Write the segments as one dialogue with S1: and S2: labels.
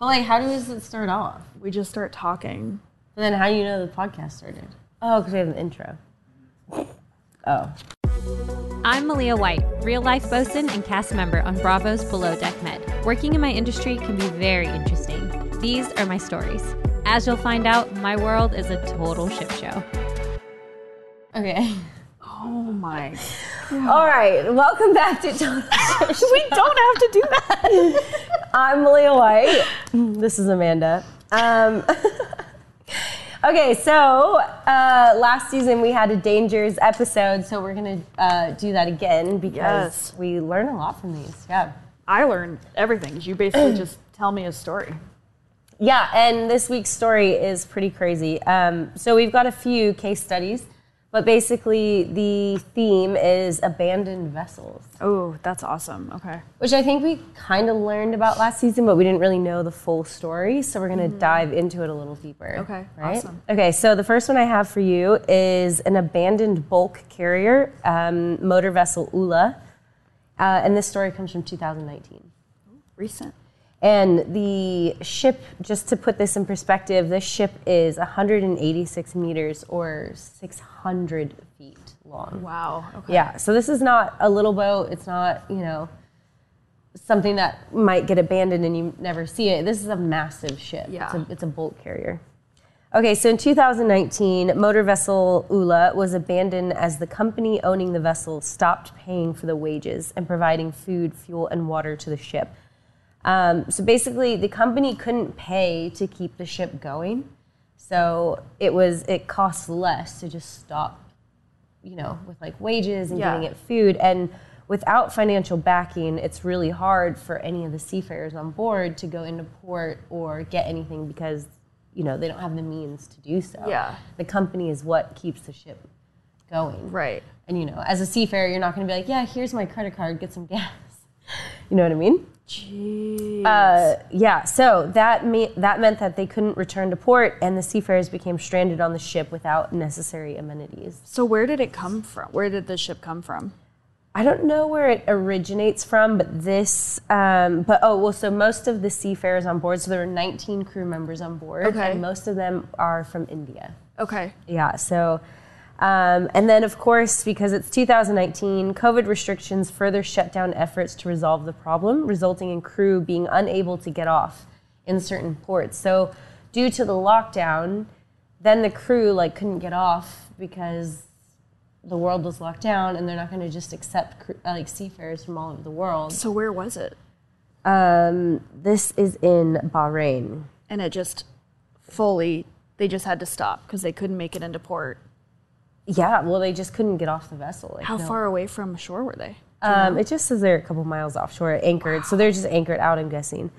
S1: Well, like, how does it start off?
S2: We just start talking.
S1: And then how do you know the podcast started? Oh, because we have an intro. Oh.
S3: I'm Malia White, real life bosun and cast member on Bravo's Below Deck Med. Working in my industry can be very interesting. These are my stories. As you'll find out, my world is a total ship show.
S1: Okay.
S2: Oh my.
S1: All right. Welcome back to Total
S2: we don't have to do that.
S1: I'm Malia White. This is Amanda. Um, okay, so uh, last season we had a Dangers episode, so we're to uh, do that again because
S2: Yes.
S1: we learn a lot from these. Yeah.
S2: I learned everything. You basically just tell me a story.
S1: Yeah, and this week's story is pretty crazy. Um, so we've got a few case studies, but basically the theme is abandoned vessels,
S2: Oh, that's awesome. Okay.
S1: which I think we kind of learned about last season, but we didn't really know the full story. So we're going to dive into it a little deeper.
S2: Okay,
S1: right?
S2: awesome.
S1: Okay, so the first one I have for you is an abandoned bulk carrier, um, motor vessel Ula, uh, and this story comes from 2019.
S2: Recent.
S1: And the ship, just to put this in perspective, this ship is 186 meters or 600 feet long.
S2: Wow. Okay.
S1: Yeah, so this is not a little boat. It's not, you know, something that might get abandoned and you never see it. This is a massive ship.
S2: Yeah.
S1: It's a, it's a bulk carrier. Okay, so in 2019, motor vessel Ula was abandoned as the company owning the vessel stopped paying for the wages and providing food, fuel, and water to the ship. Um, so basically, the company couldn't pay to keep the ship going. So it was it cost less to just stop, you know, with like wages and
S2: Yeah.
S1: getting it food. And without financial backing, it's really hard for any of the seafarers on board to go into port or get anything because, you know, they don't have the means to do so.
S2: Yeah.
S1: The company is what keeps the ship going.
S2: Right.
S1: And you know, as a seafarer, you're not going to be like, yeah, here's my credit card, get some gas. You know what I mean?
S2: Jeez.
S1: Uh, yeah, so that me- that meant that they couldn't return to port, and the seafarers became stranded on the ship without necessary amenities.
S2: so where did it come from? Where did the ship come from?
S1: I don't know where it originates from, but this, um, but oh, well, so most of the seafarers on board, so there were 19 crew members on board,
S2: Okay.
S1: and most of them are from India.
S2: Okay.
S1: Yeah, so, um, and then of course, because it's 2019, COVID restrictions further shut down efforts to resolve the problem, resulting in crew being unable to get off in certain ports. So, due to the lockdown, then the crew like couldn't get off because the world was locked down, and they're not going to just accept uh, like seafarers from all over the world.
S2: So where was it?
S1: Um, this is in Bahrain.
S2: And it just fully, they just had to stop because they couldn't make it into port.
S1: Yeah, well, they just couldn't get off the vessel. Like,
S2: How
S1: no-
S2: far away from shore were they?
S1: Um, it just says they're a couple miles offshore, anchored. So they're just anchored out, I'm guessing.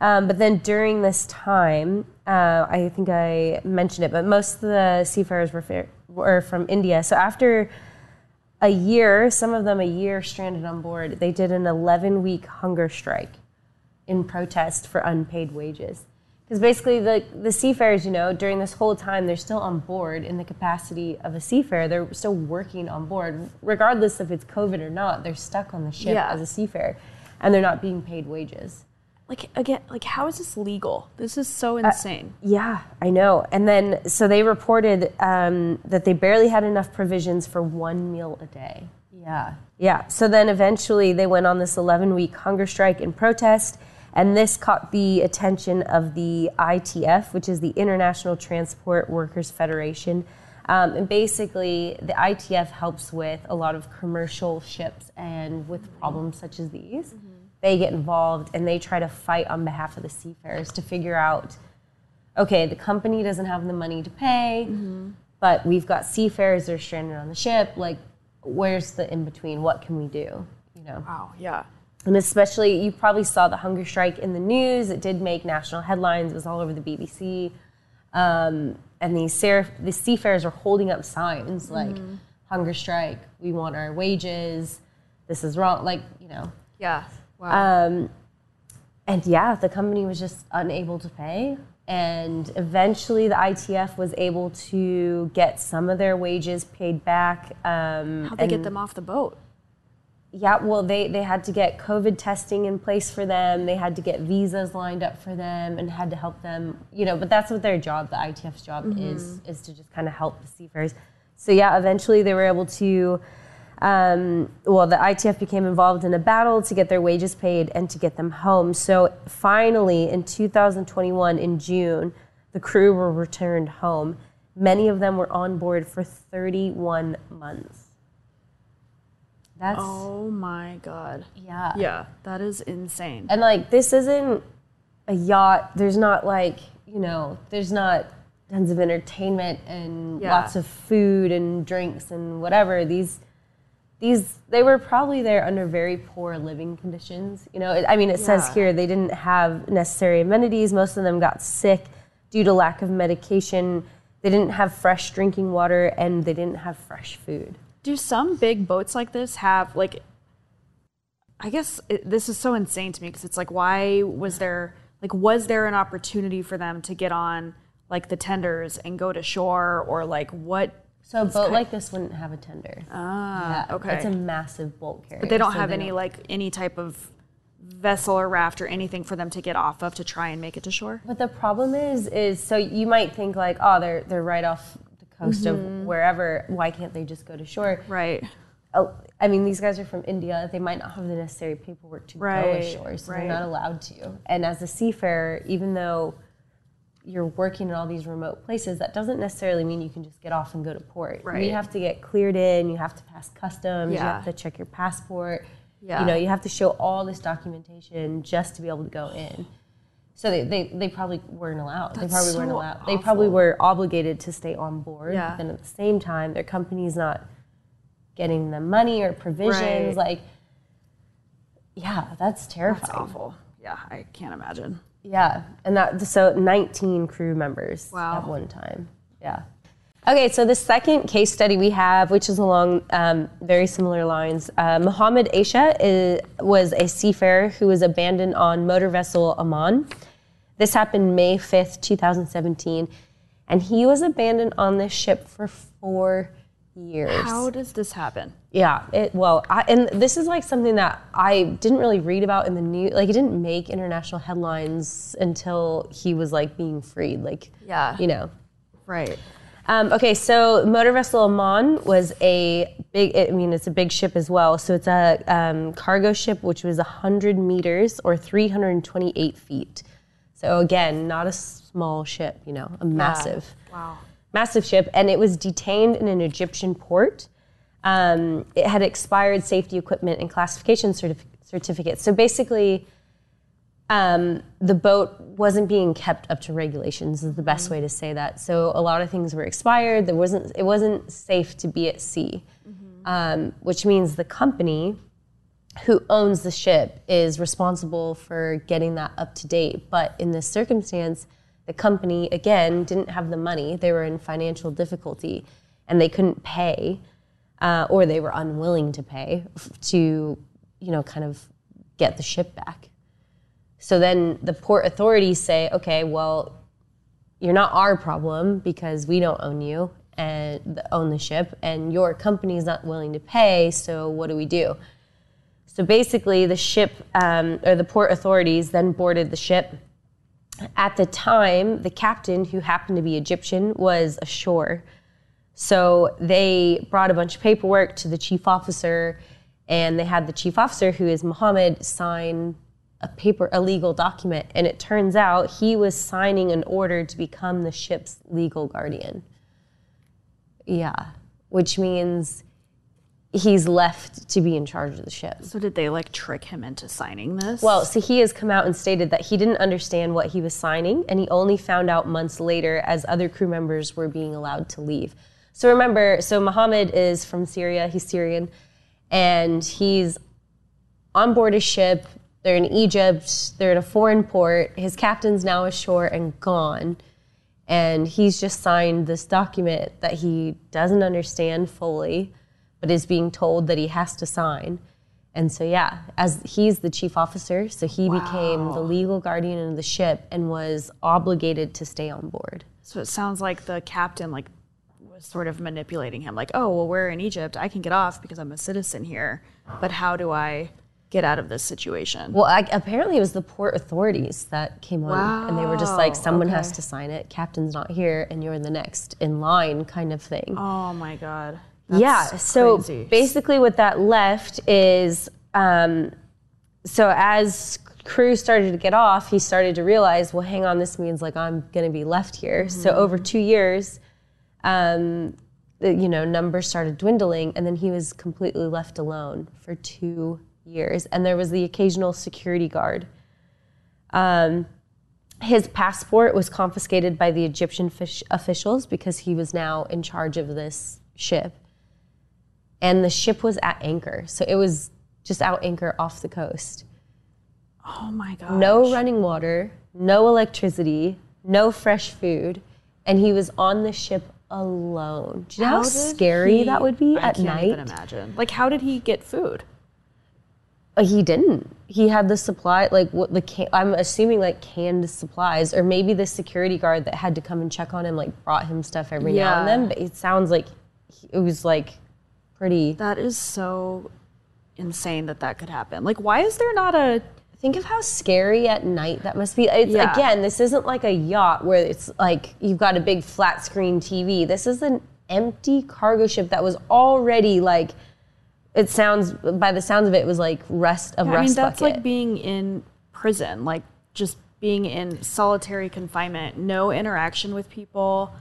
S1: Um, but then during this time, uh, I think I mentioned it, but most of the seafarers were, fa- were from India. So after a year, some of them a year stranded on board, they did an 11 week hunger strike in protest for unpaid wages. Because basically, the, the seafarers, you know, during this whole time, they're still on board in the capacity of a seafarer. They're still working on board, regardless if it's COVID or not. They're stuck on the ship
S2: Yeah.
S1: as a seafarer, and they're not being paid wages.
S2: Like again, like how is this legal? This is
S1: Uh,
S2: so insane.
S1: Yeah, I know. And then, so they reported um, that they barely had enough provisions for one meal a day. Yeah. Yeah. So then eventually they went on this 11 week hunger strike in protest. And this caught the attention of the ITF, which is the International Transport Workers Federation. Um, and basically, the ITF helps with a lot of commercial ships and with problems such as these. They get involved and they try to fight on behalf of the seafarers to figure out okay, the company doesn't have the money to pay, but we've got seafarers that are stranded on the ship. Like, where's the in between? What can we do? You know.
S2: Wow. Yeah.
S1: And especially, you probably saw the hunger strike in the news. It did make national headlines. It was all over the BBC. Um, and these ser- the seafarers were holding up signs like "hunger strike," "We want our wages," "This is wrong." Like you know,
S2: Yeah. Wow.
S1: um, and yeah, the company was just unable to pay. And eventually, the ITF was able to get some of their wages paid back. Um,
S2: How'd they get them off the boat?
S1: Yeah, well, they, they had to get COVID testing in place for them. They had to get visas lined up for them and had to help them, you know, but that's what their job, the ITF's job is, is to just kind of help the seafarers. So yeah, eventually they were able to, um, well, the ITF became involved in a battle to get their wages paid and to get them home. So finally, in 2021, in June, the crew were returned home. Many of them were on board for 31 months. That's
S2: Oh my god.
S1: yeah.
S2: Yeah, that is insane.
S1: And like this isn't a yacht. There's not like, you know, there's not tons of entertainment and
S2: Yeah.
S1: lots of food and drinks and whatever. These these they were probably there under very poor living conditions. You know, it- I mean it says here they didn't have necessary amenities. Most of them got sick due to lack of medication. They didn't have fresh drinking water and they didn't have fresh food.
S2: Do some big boats like this have like? I guess it, this is so insane to me because it's like, why was there like was there an opportunity for them to get on like the tenders and go to shore or like what?
S1: So a boat like this wouldn't have a tender.
S2: Ah, okay.
S1: It's a massive bulk carrier.
S2: but they don't
S1: so
S2: have
S1: they
S2: any like any type of vessel or raft or anything for them to get off of to try and make it to shore.
S1: But the problem is, is so you might think like, oh, they're they're right off coast of mm-hmm. wherever. Why can't they just go to shore?
S2: Right.
S1: Oh, I mean, these guys are from India. They might not have the necessary paperwork to go ashore, so
S2: right.
S1: they're not allowed to. And as a seafarer, even though you're working in all these remote places, that doesn't necessarily mean you can just get off and go to port.
S2: Right.
S1: You have to get cleared in. You have to pass customs. You
S2: Yeah.
S1: have to check your passport.
S2: Yeah.
S1: You know, you have to show all this documentation just to be able to go in. So they, they, they probably weren't allowed. they
S2: That's
S1: probably weren't
S2: so
S1: allowed. They probably were obligated to stay on board.
S2: Yeah.
S1: But then at the same time, their company's not getting them money or provisions.
S2: Right.
S1: Like, yeah, that's
S2: That's
S1: terrifying.
S2: awful. Yeah, I can't imagine.
S1: Yeah, and that so 19 crew members
S2: Wow.
S1: at one time. Yeah. Okay, so the second case study we have, which is along um, very similar lines, uh, Muhammad Aisha is, was a seafarer who was abandoned on motor vessel Aman. This happened May 5th, 2017, and he was abandoned on this ship for four years.
S2: How does this happen?
S1: Yeah, it well, I, and this is like something that I didn't really read about in the news. Like, it didn't make international headlines until he was like being freed. Like,
S2: Yeah.
S1: you know.
S2: Right.
S1: Um, okay, so motor vessel Aman was a big. I mean, it's a big ship as well. So it's a um, cargo ship which was 100 meters or 328 feet. So again, not a small ship. You know, a massive
S2: Wow.
S1: massive ship, and it was detained in an Egyptian port. Um, it had expired safety equipment and classification certif- certificates. So basically, um, the boat wasn't being kept up to regulations. Is the best way to say that. So a lot of things were expired. There wasn't. It wasn't safe to be at sea, um, which means the company who owns the ship is responsible for getting that up to date. But in this circumstance, the company again didn't have the money. They were in financial difficulty, and they couldn't pay, uh, or they were unwilling to pay to, you know, kind of get the ship back. So then the port authorities say, okay, well, you're not our problem because we don't own you and own the ship, and your company is not willing to pay. So what do we do? So basically, the ship um, or the port authorities then boarded the ship. At the time, the captain, who happened to be Egyptian, was ashore. So they brought a bunch of paperwork to the chief officer, and they had the chief officer, who is Muhammad, sign a paper, a legal document. And it turns out he was signing an order to become the ship's legal guardian. Yeah, which means he's left to be in charge of the ship.
S2: So did they like trick him into signing this?
S1: Well, so he has come out and stated that he didn't understand what he was signing, and he only found out months later as other crew members were being allowed to leave. So remember, so Muhammad is from Syria, he's Syrian, and he's on board a ship. They're in Egypt. They're in a foreign port. His captain's now ashore and gone. And he's just signed this document that he doesn't understand fully, but is being told that he has to sign. And so, yeah, as he's the chief officer, so he became the legal guardian of the ship and was obligated to stay on board.
S2: So it sounds like the captain like was sort of manipulating him, like, oh, well, we're in Egypt. I can get off because I'm a citizen here. But how do I get out of this situation?
S1: Well, I, apparently it was the port authorities that came on, and they were just like,
S2: Wow,
S1: someone has to sign it. Captain's not here, and you're the next in line, kind of thing.
S2: oh my god.
S1: Yeah. So
S2: crazy.
S1: basically, what that left is, um, so as crew started to get off, he started to realize, well, hang on, this means like I'm going to be left here. So
S2: Mm-hmm.
S1: over two years, um, the, you know, numbers started dwindling, and then he was completely left alone for two years. And there was the occasional security guard. Um, his passport was confiscated by the Egyptian fish officials because he was now in charge of this ship. And the ship was at anchor. So it was just out anchor off the coast.
S2: oh my god.
S1: No running water, no electricity, no fresh food. And he was on the ship alone. Do you know how,
S2: did
S1: scary
S2: he-
S1: that would be
S2: I
S1: at
S2: can't
S1: night?
S2: even imagine. Like, how did he get food?
S1: Uh, He didn't. He had the supply, like what the can- I'm assuming like canned supplies, or maybe the security guard that had to come and check on him like brought him stuff every now and then. But it sounds like he- it was like pretty.
S2: That is so insane that that could happen. Like, why is there not a
S1: Think of how scary at night that must be. It's,
S2: Yeah.
S1: Again, this isn't like a yacht where it's like you've got a big flat screen TV. This is an empty cargo ship that was already like. It sounds by the sounds of it, it was like rest
S2: I
S1: rust bucket.
S2: I mean, that's
S1: bucket.
S2: like being in prison, like just being in solitary confinement, no interaction with people,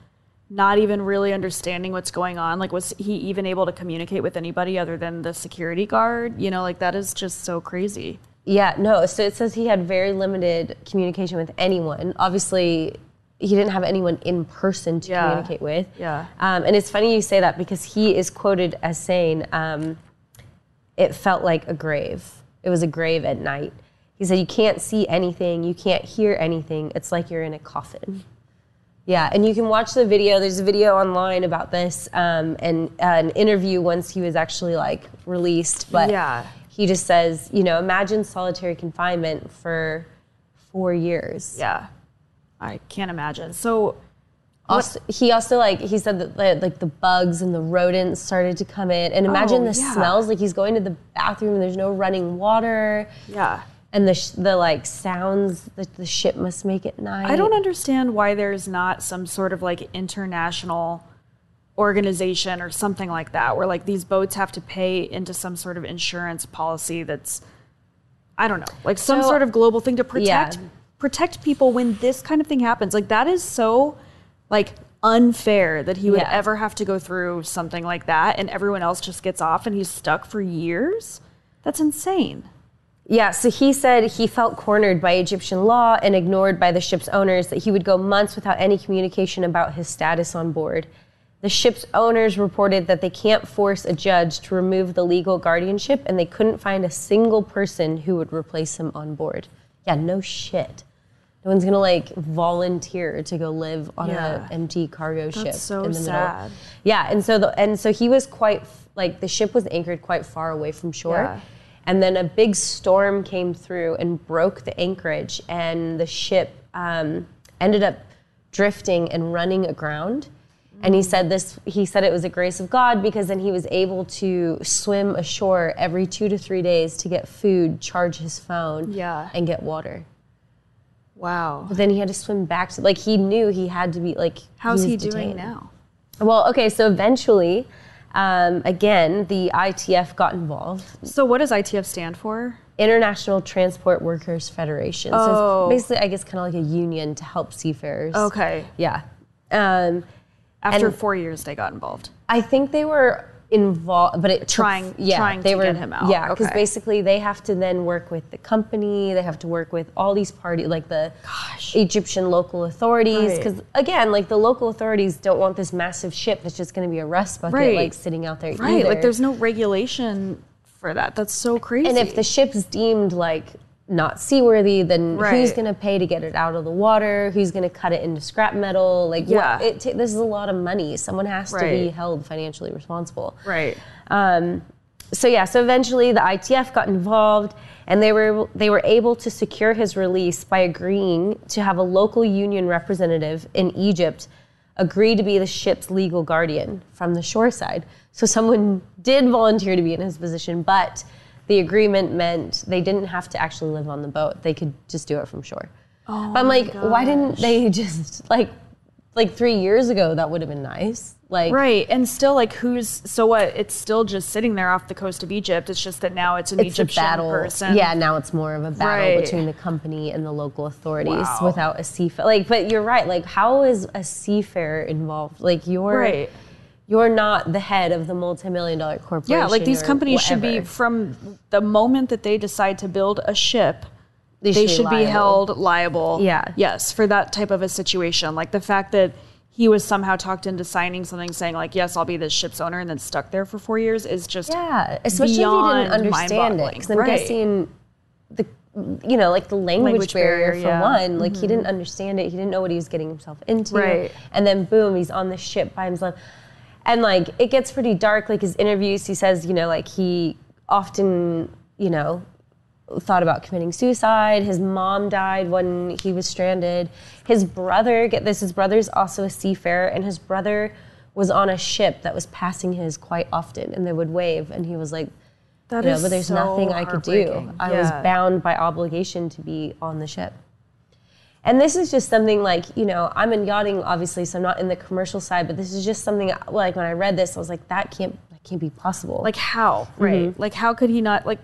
S2: not even really understanding what's going on. Like, was he even able to communicate with anybody other than the security guard? You know, like that is just so crazy.
S1: Yeah, no. So it says he had very limited communication with anyone. Obviously, he didn't have anyone in person to
S2: Yeah.
S1: communicate with.
S2: Yeah.
S1: Um, and it's funny you say that because he is quoted as saying, um, it felt like a grave. It was a grave at night. He said, You can't see anything, you can't hear anything. It's like you're in a coffin. Yeah, and you can watch the video. There's a video online about this um, and uh, an interview once he was actually like released. But
S2: Yeah.
S1: he just says, you know, imagine solitary confinement for four years.
S2: Yeah. I can't imagine. So,
S1: Also, he also like he said that the, like the bugs and the rodents started to come in, and imagine
S2: Oh,
S1: the
S2: yeah.
S1: smells. Like he's going to the bathroom, and there's no running water,
S2: yeah.
S1: And the sh- the like sounds that the ship must make at night.
S2: I don't understand why there's not some sort of like international organization or something like that where like these boats have to pay into some sort of insurance policy that's I don't know, like some
S1: So-
S2: sort of global thing to protect
S1: Yeah.
S2: protect people when this kind of thing happens. Like that is so like unfair that he would
S1: Yeah.
S2: ever have to go through something like that and everyone else just gets off and he's stuck for years. That's insane.
S1: Yeah, so he said he felt cornered by Egyptian law and ignored by the ship's owners, that he would go months without any communication about his status on board. The ship's owners reported that they can't force a judge to remove the legal guardianship and they couldn't find a single person who would replace him on board. Yeah, no shit. No one's gonna like volunteer to go live on
S2: Yeah.
S1: an empty cargo ship.
S2: so
S1: in the
S2: sad.
S1: Middle. Yeah, and so the and so he was quite like the ship was anchored quite far away from shore.
S2: Yeah.
S1: And then a big storm came through and broke the anchorage, and the ship um, ended up drifting and running aground. And he said this. He said it was a grace of God because then he was able to swim ashore every two to three days to get food, charge his phone,
S2: Yeah.
S1: and get water.
S2: Wow.
S1: But then he had to swim back to like he knew he had to be like.
S2: How's he,
S1: was
S2: doing now?
S1: Well, okay, so eventually, um, again, the ITF got involved.
S2: So what does ITF stand for?
S1: International Transport Workers Federation. So
S2: Oh.
S1: it's basically, I guess, kind of like a union to help seafarers.
S2: Okay.
S1: Yeah. Um,
S2: After four years, they got involved.
S1: I think they were involved, but it took-
S2: Trying-
S1: yeah,
S2: trying
S1: they
S2: to
S1: were,
S2: get him out.
S1: Yeah, because
S2: Okay.
S1: basically they have to then work with the company. They have to work with all these parties, like the Gosh. Egyptian local authorities.
S2: Right.
S1: Because again, like the local authorities don't want this massive ship that's just going to be a rust bucket,
S2: Right.
S1: like sitting out there.
S2: Right.
S1: either.
S2: Like there's no regulation for that. That's so crazy.
S1: And if the ship's deemed like not seaworthy, then who's going to pay to get it out of the water? Who's going to cut it into scrap metal? Like,
S2: Yeah.
S1: what, it ta- this is a lot of money. Someone has to be held financially responsible.
S2: right.
S1: Um, so yeah, so eventually the ITF got involved, and they were they were able to secure his release by agreeing to have a local union representative in Egypt agree to be the ship's legal guardian from the shore side. So someone did volunteer to be in his position, but the agreement meant they didn't have to actually live on the boat; they could just do it from shore. Oh but I'm like, why didn't they just like like three years ago? That would have been nice. Like
S2: Right. And still like who's so what? It's still just sitting there off the coast of Egypt. It's just that now it's an
S1: it's
S2: Egyptian
S1: a battle.
S2: person.
S1: Yeah, now it's more of a battle
S2: Right.
S1: between the company and the local authorities
S2: Wow.
S1: without a seafarer. Like, but you're right. Like, how is a seafarer involved? Like, you're
S2: Right.
S1: You're not the head of the multi-million dollar corporation.
S2: Yeah, like these companies should be from the moment that they decide to build a ship,
S1: They
S2: they,
S1: should
S2: should
S1: be
S2: held liable.
S1: Yeah.
S2: Yes, for that type of a situation. Like the fact that he was somehow talked into signing something saying like, "Yes, I'll be this ship's owner," and then stuck there for four years is just
S1: Yeah, especially if you didn't understand it. Because I'm
S2: Right.
S1: guessing the, you know, like the language,
S2: Language
S1: barrier,
S2: barrier,
S1: for
S2: yeah. Mm-hmm.
S1: one. Like he didn't understand it. He didn't know what he was getting himself into.
S2: Right.
S1: And then boom, he's on the ship by himself. And like it gets pretty dark. Like his interviews, he says, you know, like he often, you know, thought about committing suicide. His mom died when he was stranded. His brother, get this, his brother's also a seafarer, and his brother was on a ship that was passing his quite often, and they would wave, and he was like,
S2: That
S1: you know, but there's
S2: so
S1: nothing I could do. I was bound by obligation to be on the ship. And this is just something like, you know, I'm in yachting, obviously, so I'm not in the commercial side, but this is just something like when I read this, I was like, that can't, that can't be possible.
S2: like how right
S1: Mm-hmm.
S2: like how could he not like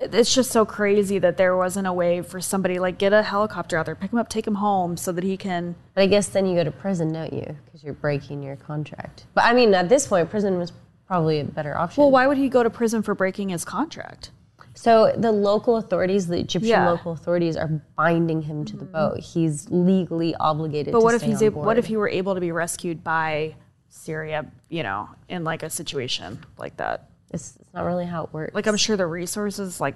S2: it's just so crazy that there wasn't a way for somebody like get a helicopter out there pick him up take him home so that he can
S1: But I guess then you go to prison, don't you? Because you're breaking your contract. But I mean, at this point, prison was probably a better option.
S2: well why would he go to prison for breaking his contract
S1: So the local authorities, the Egyptian
S2: Yeah. Mm-hmm.
S1: local authorities, are binding him to the boat. He's legally obligated.
S2: but
S1: to
S2: what if he's able, what if he were able to be rescued by syria you know in like a situation like that
S1: It's, it's not really how it works.
S2: like i'm sure the resources like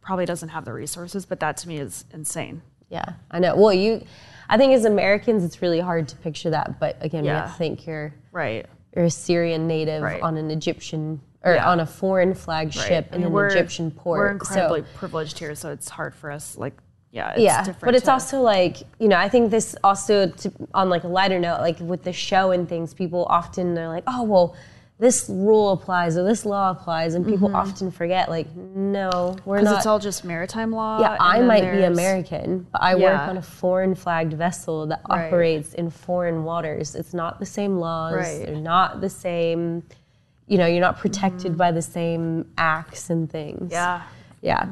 S2: probably doesn't have the resources but that to me is insane
S1: Yeah, I know. Well, you, I think as Americans, it's really hard to picture that. But again, we have to think you're
S2: right
S1: you're a Syrian native
S2: Right.
S1: on an Egyptian or
S2: Yeah.
S1: on a foreign flag ship
S2: I
S1: in an Egyptian port.
S2: we're
S1: So-
S2: incredibly privileged here so it's hard for us like yeah it's
S1: yeah,
S2: different
S1: but it's
S2: to-
S1: also like you know I think this also to, on like a lighter note, like with the show and things, people often they're like, oh well, this rule applies or this law applies, and people mm-hmm. often forget like, no, we're not.
S2: because it's all just maritime law.
S1: yeah, I might be American, but I work on a foreign flagged vessel that
S2: Right.
S1: operates in foreign waters. It's not the same laws.
S2: Right.
S1: They're not the same. You know, you're not protected by the same acts and things.
S2: Yeah.
S1: Yeah.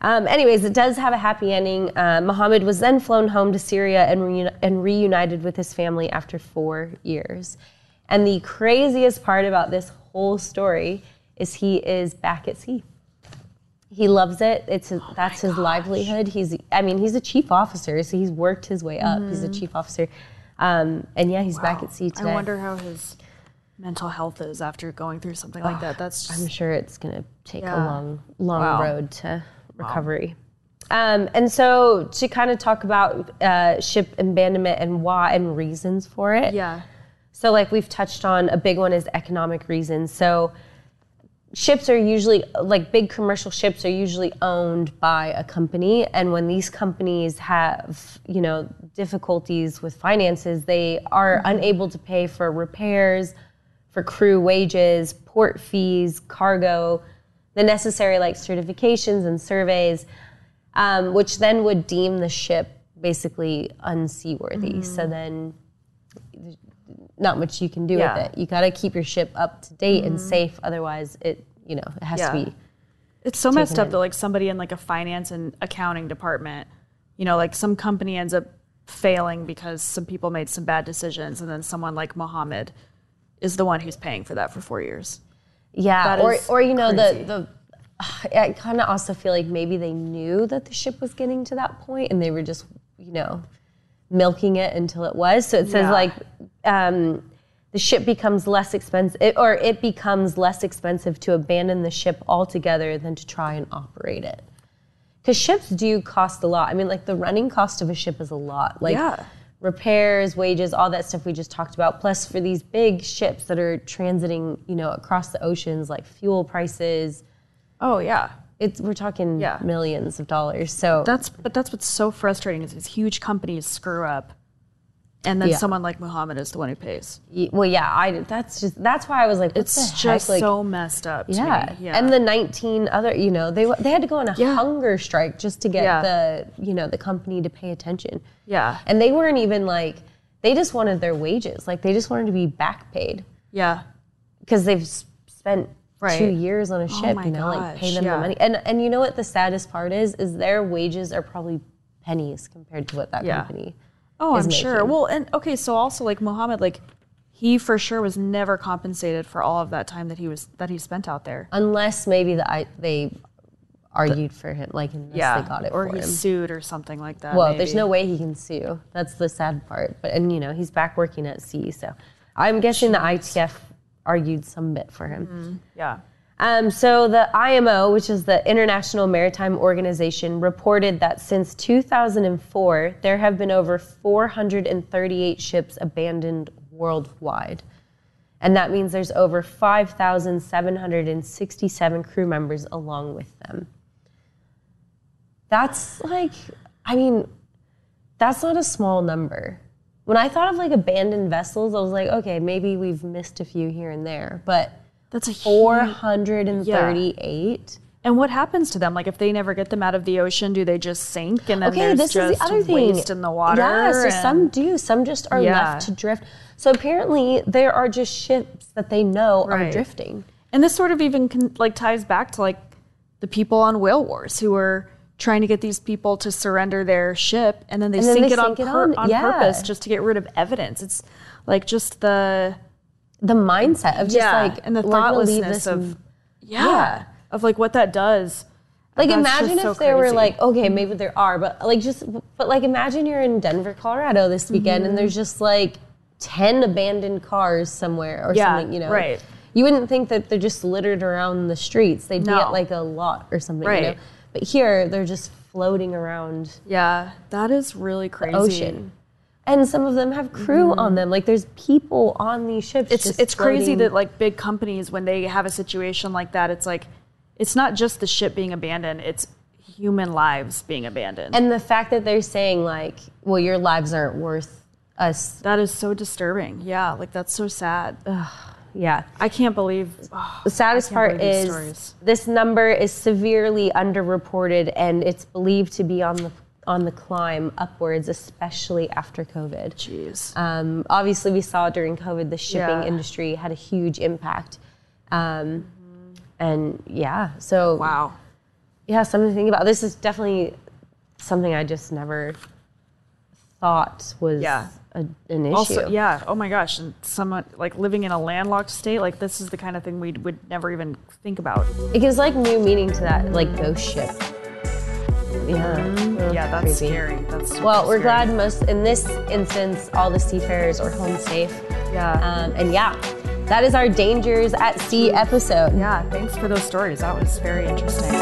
S1: Um, anyways, it does have a happy ending. Uh, Muhammad was then flown home to Syria and, reuni- and reunited with his family after four years. And the craziest part about this whole story is he is back at sea. He loves it. It's his, that's his livelihood. He's, I mean, he's a chief officer, so he's worked his way up. He's a chief officer, um, and yeah, he's back at sea today.
S2: I wonder how his mental health is after going through something like that. That's just
S1: I'm sure it's going to take a long, long
S2: Wow.
S1: road to recovery. Um, and so to kind of talk about uh, ship abandonment and why and reasons for it.
S2: yeah.
S1: So like we've touched on, a big one is economic reasons. So ships are usually like big commercial ships are usually owned by a company and when these companies have you know difficulties with finances they are unable to pay for repairs for crew wages port fees cargo the necessary like certifications and surveys um, which then would deem the ship basically unseaworthy so then not much you can do
S2: Yeah.
S1: with it. You got to keep your ship up to date and safe. Otherwise, it you know it has
S2: Yeah.
S1: to be.
S2: It's so messed up
S1: in.
S2: that like somebody in like a finance and accounting department, you know, like some company ends up failing because some people made some bad decisions, and then someone like Mohammed is the one who's paying for that for four years.
S1: Yeah,
S2: That
S1: or
S2: is
S1: or you know
S2: crazy.
S1: the the. I kind of also feel like maybe they knew that the ship was getting to that point, and they were just you know milking it until it was. So it says
S2: Yeah.
S1: like um, the ship becomes less expensive, or it becomes less expensive to abandon the ship altogether than to try and operate it. Because ships do cost a lot. I mean, like the running cost of a ship is a lot. Like
S2: Yeah.
S1: Repairs, wages, all that stuff we just talked about. Plus, for these big ships that are transiting, you know, across the oceans, like fuel prices,
S2: Oh yeah.
S1: it's we're talking
S2: Yeah.
S1: millions of dollars. So
S2: That's but that's what's so frustrating is these huge companies screw up, and then
S1: Yeah.
S2: someone like Muhammad is the one who pays.
S1: well, yeah, I that's just that's why I was like,
S2: It's just
S1: Like,
S2: so messed up. To
S1: Yeah.
S2: me.
S1: and the 19 other, you know, they they had to go on a
S2: Yeah.
S1: hunger strike just to get
S2: Yeah.
S1: the, you know, the company to pay attention.
S2: yeah,
S1: And they weren't even like, they just wanted their wages, like they just wanted to be back paid
S2: yeah,
S1: because they've spent
S2: Right.
S1: two years on a ship,
S2: my
S1: you know, like pay them
S2: yeah.
S1: the money. And and you know what the saddest part is? Is their wages are probably pennies compared to what that
S2: Yeah.
S1: company.
S2: Oh, I'm sure. Well, and okay, so also like Muhammad, like he for sure was never compensated for all of that time that he was that he spent out there.
S1: Unless maybe the I, they argued for him, like unless
S2: Yeah,
S1: they got it
S2: or
S1: for
S2: he
S1: him.
S2: sued or something like that.
S1: Well, there's no way he can sue. That's the sad part. But and you know he's back working at sea, so I'm guessing the ITF argued some bit for him. Mm-hmm.
S2: Yeah.
S1: Um, so the IMO, which is the International Maritime Organization, reported that since 2004 there have been over 438 ships abandoned worldwide. And that means there's over 5,767 crew members along with them. That's like, I mean, that's not a small number. When I thought of like abandoned vessels, I was like, okay, maybe we've missed a few here and there, but
S2: That's a huge.
S1: 438.
S2: And what happens to them? Like if they never get them out of the ocean, do they just sink and then
S1: Okay,
S2: there's
S1: this
S2: just
S1: is the other thing.
S2: in the water?
S1: Yeah, so
S2: and-
S1: some do. Some just are
S2: Yeah.
S1: left to drift. So apparently, there are just ships that they know are drifting.
S2: And this sort of even con- like ties back to like the people on whale wars who were trying to get these people to surrender their ship, and then they
S1: And then
S2: sink
S1: they
S2: it on,
S1: sink it
S2: pur-
S1: on-
S2: on
S1: yeah.
S2: purpose just to get rid of evidence. It's like just the
S1: The mindset of just
S2: yeah,
S1: like
S2: and the
S1: we're gonna leave
S2: thoughtlessness
S1: this
S2: of yeah,
S1: Yeah.
S2: of like what that does.
S1: Like
S2: That's
S1: imagine if
S2: so
S1: there were like okay maybe there are but like just but like imagine you're in Denver Colorado this weekend
S2: Mm-hmm.
S1: and there's just like ten abandoned cars somewhere or
S2: Yeah,
S1: something you know
S2: right.
S1: you wouldn't think that they're just littered around the streets they'd be at like a lot or something you know
S2: Right.
S1: but here they're just floating around
S2: Yeah, that is really crazy.
S1: ocean and some of them have crew on them like there's people on these ships
S2: Mm-hmm. It's it's crazy that like big companies when they have a situation like that, it's like it's not just the ship being abandoned; it's human lives being abandoned.
S1: and the fact that they're saying like well your lives aren't worth us
S2: that is so disturbing. Yeah, like that's so sad.
S1: yeah
S2: I can't believe. oh,
S1: The saddest part is this number is severely underreported and it's believed to be on the on the climb upwards, especially after COVID.
S2: Jeez.
S1: Um, obviously, we saw during COVID the shipping
S2: Yeah.
S1: industry had a huge impact, um, and yeah, so
S2: wow.
S1: yeah, something to think about. This is definitely something I just never thought was
S2: Yeah.
S1: a, an issue.
S2: Also, yeah. Oh my gosh, and someone like living in a landlocked state, like this is the kind of thing we would never even think about.
S1: It gives like new meaning to that, like ghost ship. Yeah,
S2: Mm-hmm. Yeah, that's
S1: creepy.
S2: scary. That's super
S1: Well, we're
S2: scary.
S1: glad most in this instance all the seafarers are home safe.
S2: Yeah.
S1: Um, and yeah, that is our dangers at sea episode.
S2: yeah. Thanks for those stories. That was very interesting.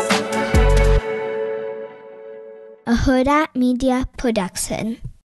S4: a Hurrdat Media Production.